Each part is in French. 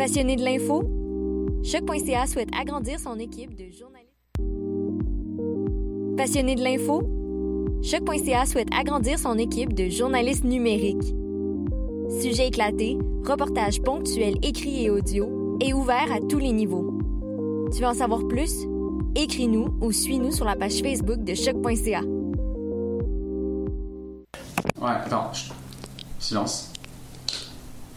Passionné de l'info? Choc.ca souhaite agrandir son équipe de journalistes. Passionné de l'info? Choc.ca souhaite agrandir son équipe de journalistes numériques. Sujets éclatés, reportages ponctuels écrits et audio, et ouverts à tous les niveaux. Tu veux en savoir plus? Écris-nous ou suis-nous sur la page Facebook de choc.ca. Ouais, attends. Silence.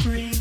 free.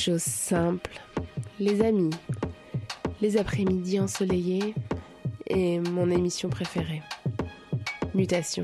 Choses simples, les amis, les après-midi ensoleillés. Et mon émission préférée, Mutation.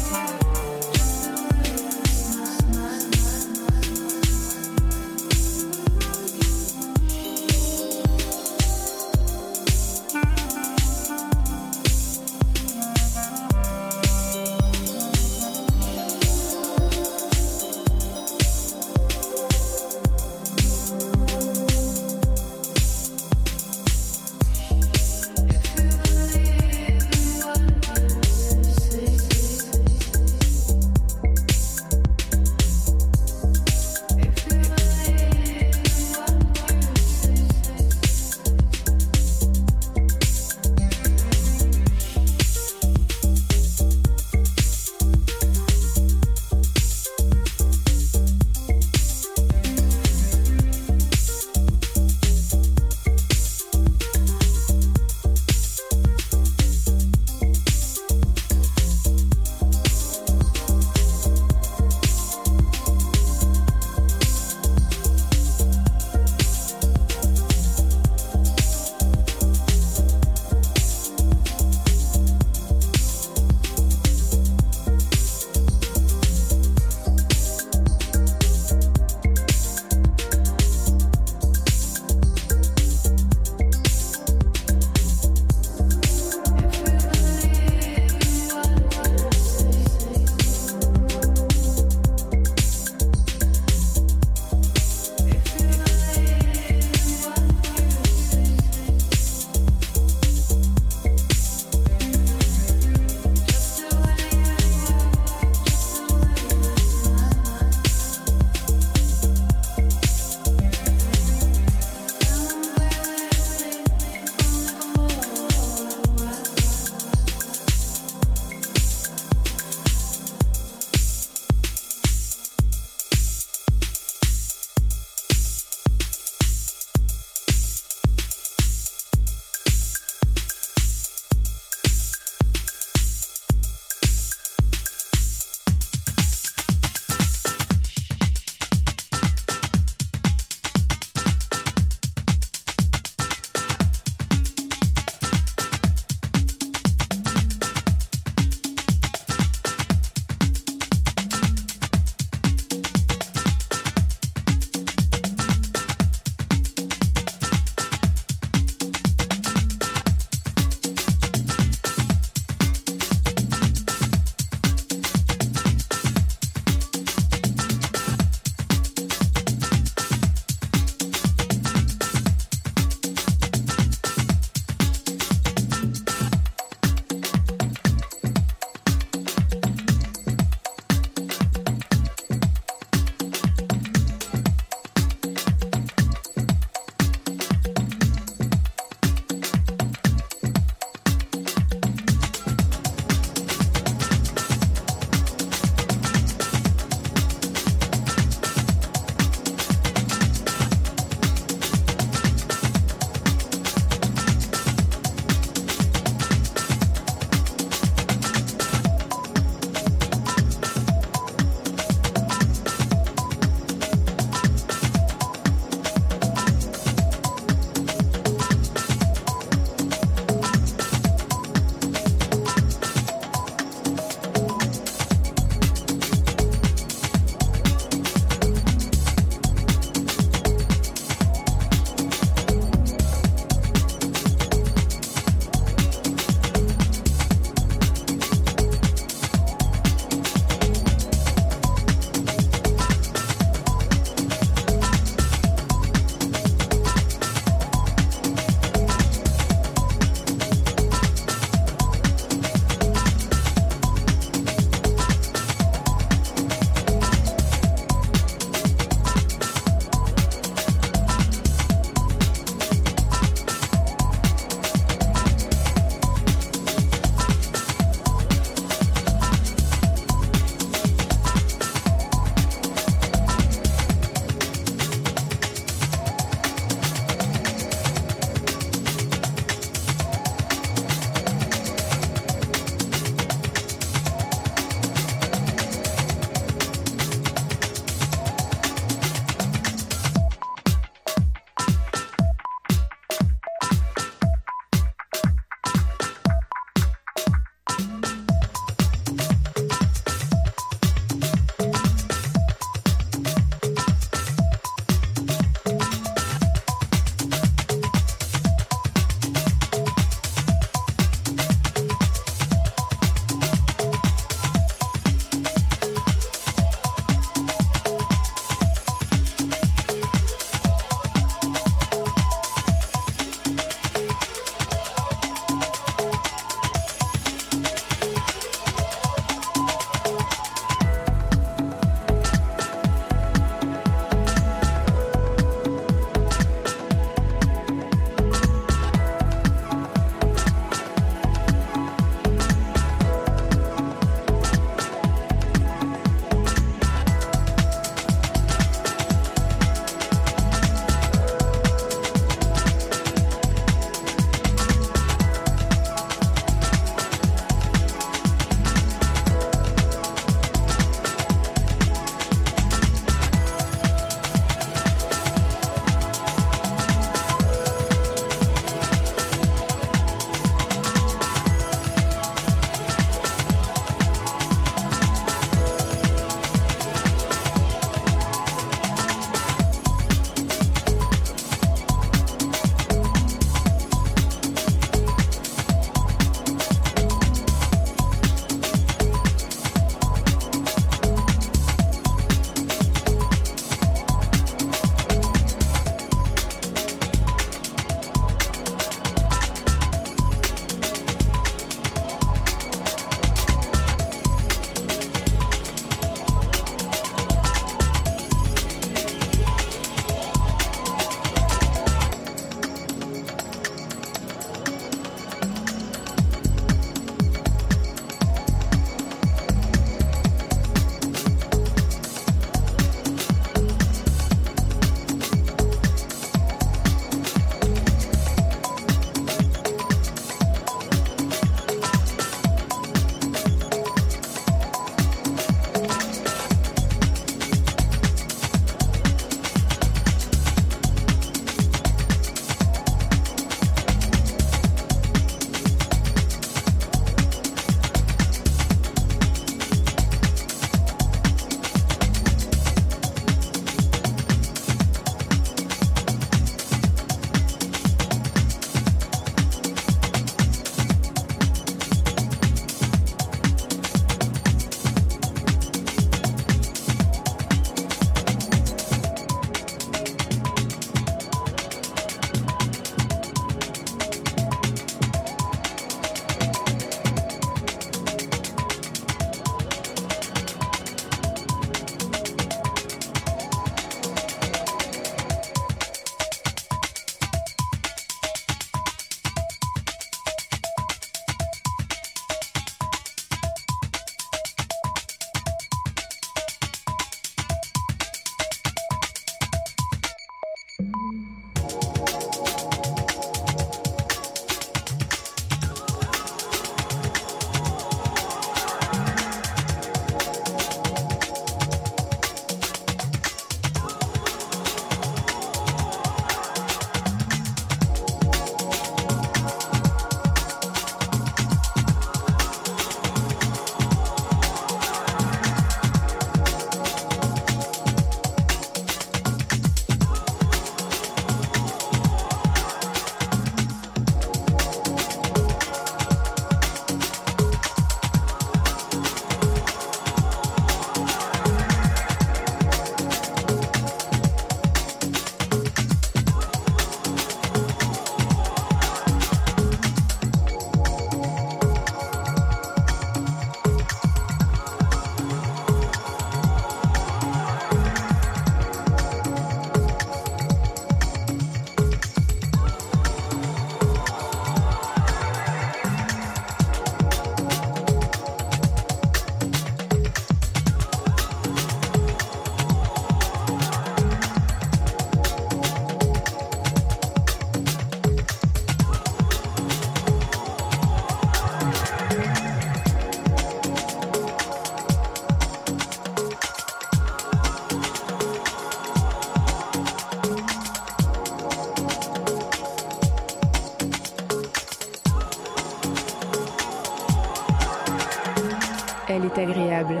Agréable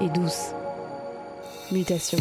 et douce. Mutation.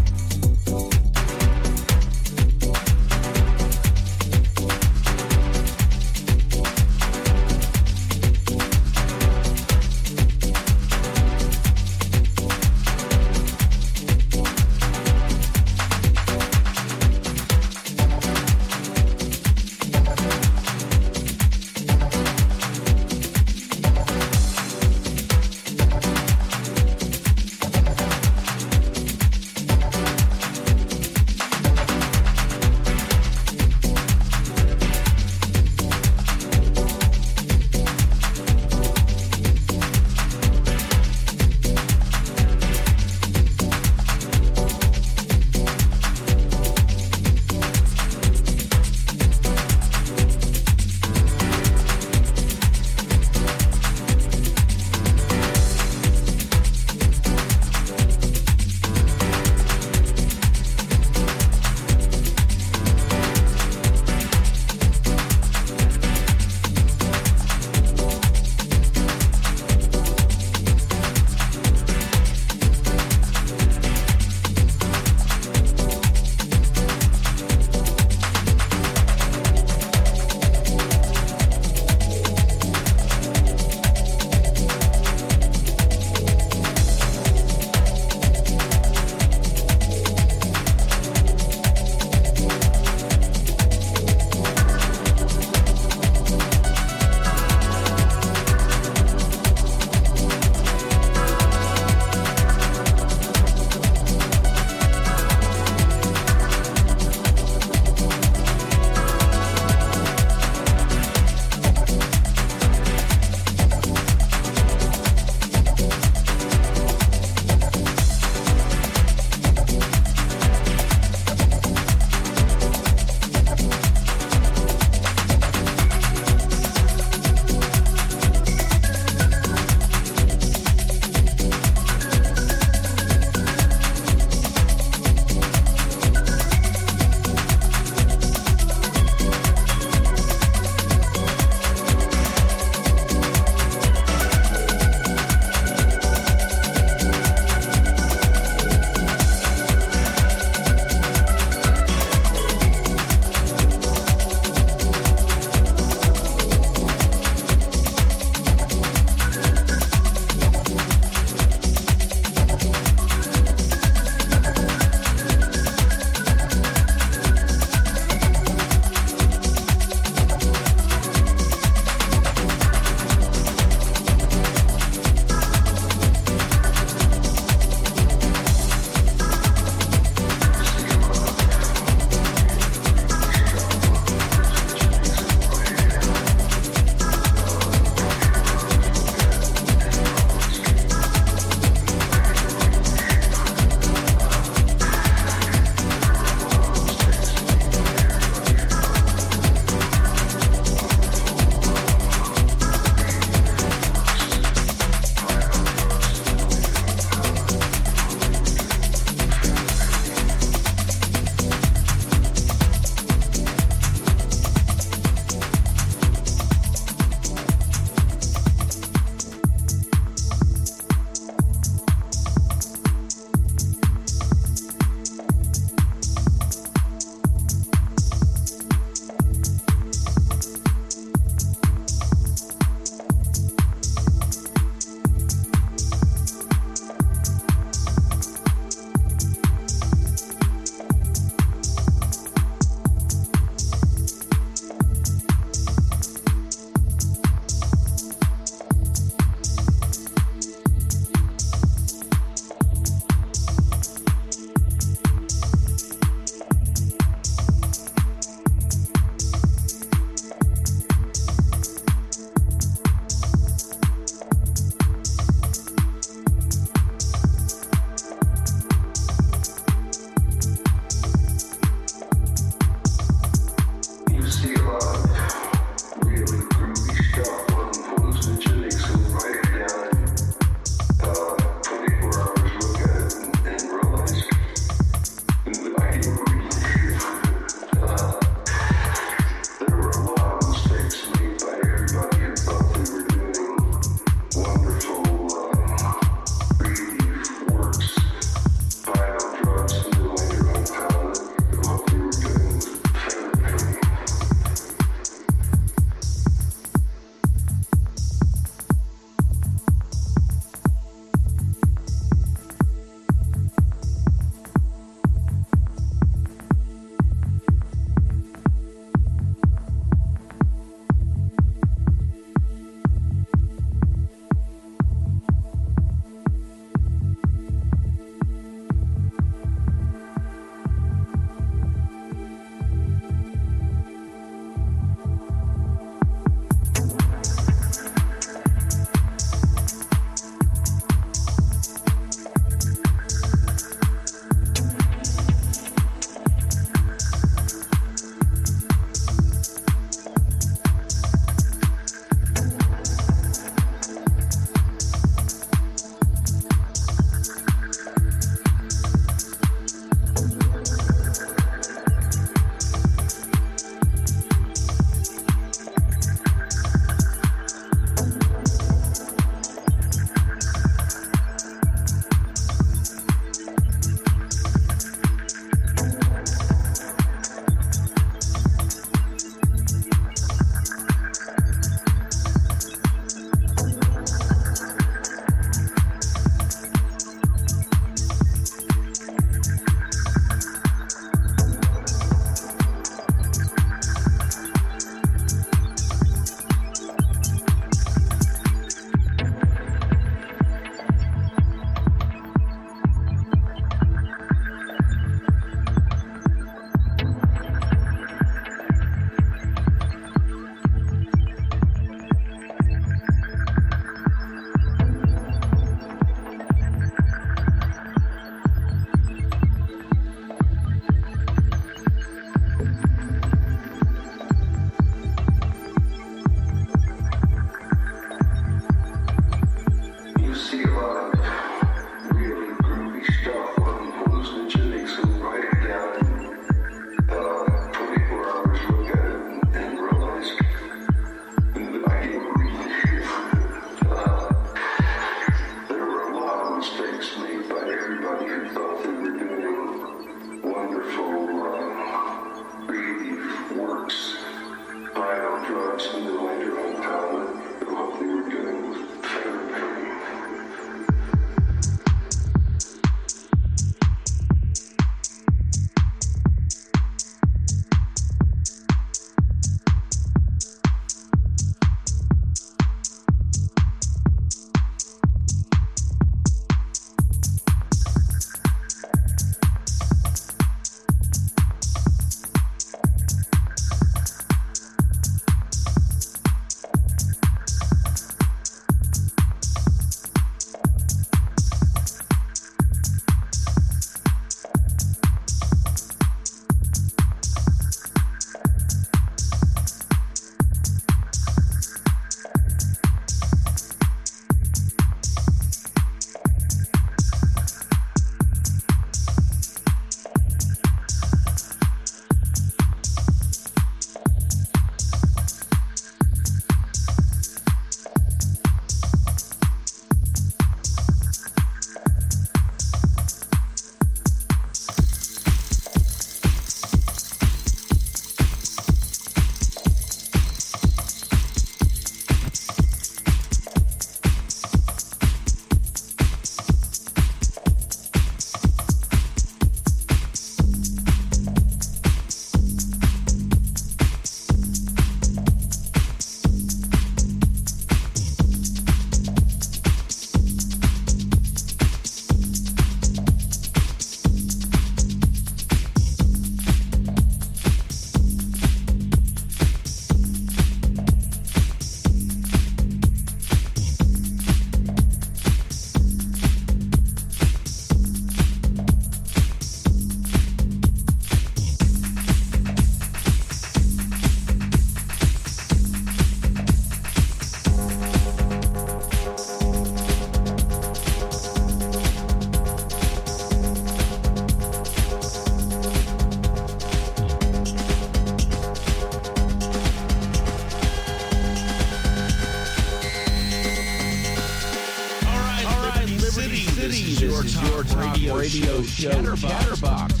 Radio show Chatterbox. Chatterbox.